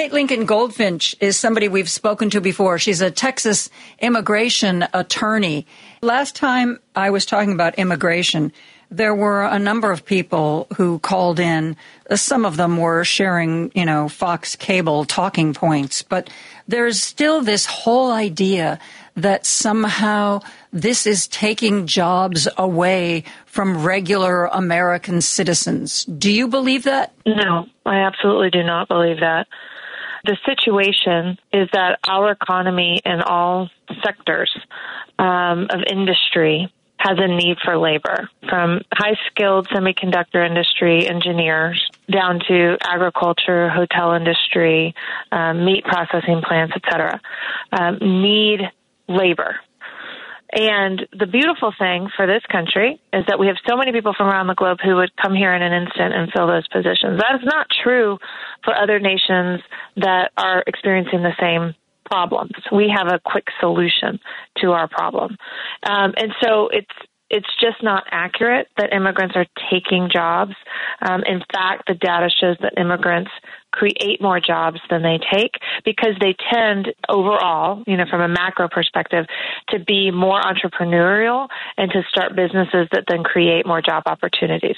Kate Lincoln Goldfinch is somebody we've spoken to before. She's a Texas immigration attorney. Last time I was talking about immigration, there were a number of people who called in. Some of them were sharing, you know, Fox cable talking points, but there's still this whole idea that somehow this is taking jobs away from regular American citizens. Do you believe that? No, I absolutely do not believe that. The situation is that our economy in all sectors um, of industry has a need for labor from high skilled semiconductor industry engineers down to agriculture, hotel industry, um, meat processing plants, etc. Um, need labor. And the beautiful thing for this country is that we have so many people from around the globe who would come here in an instant and fill those positions. That is not true for other nations that are experiencing the same problems. We have a quick solution to our problem. Um, and so it's it's just not accurate that immigrants are taking jobs. Um, in fact, the data shows that immigrants create more jobs than they take because they tend overall, you know, from a macro perspective, to be more entrepreneurial and to start businesses that then create more job opportunities.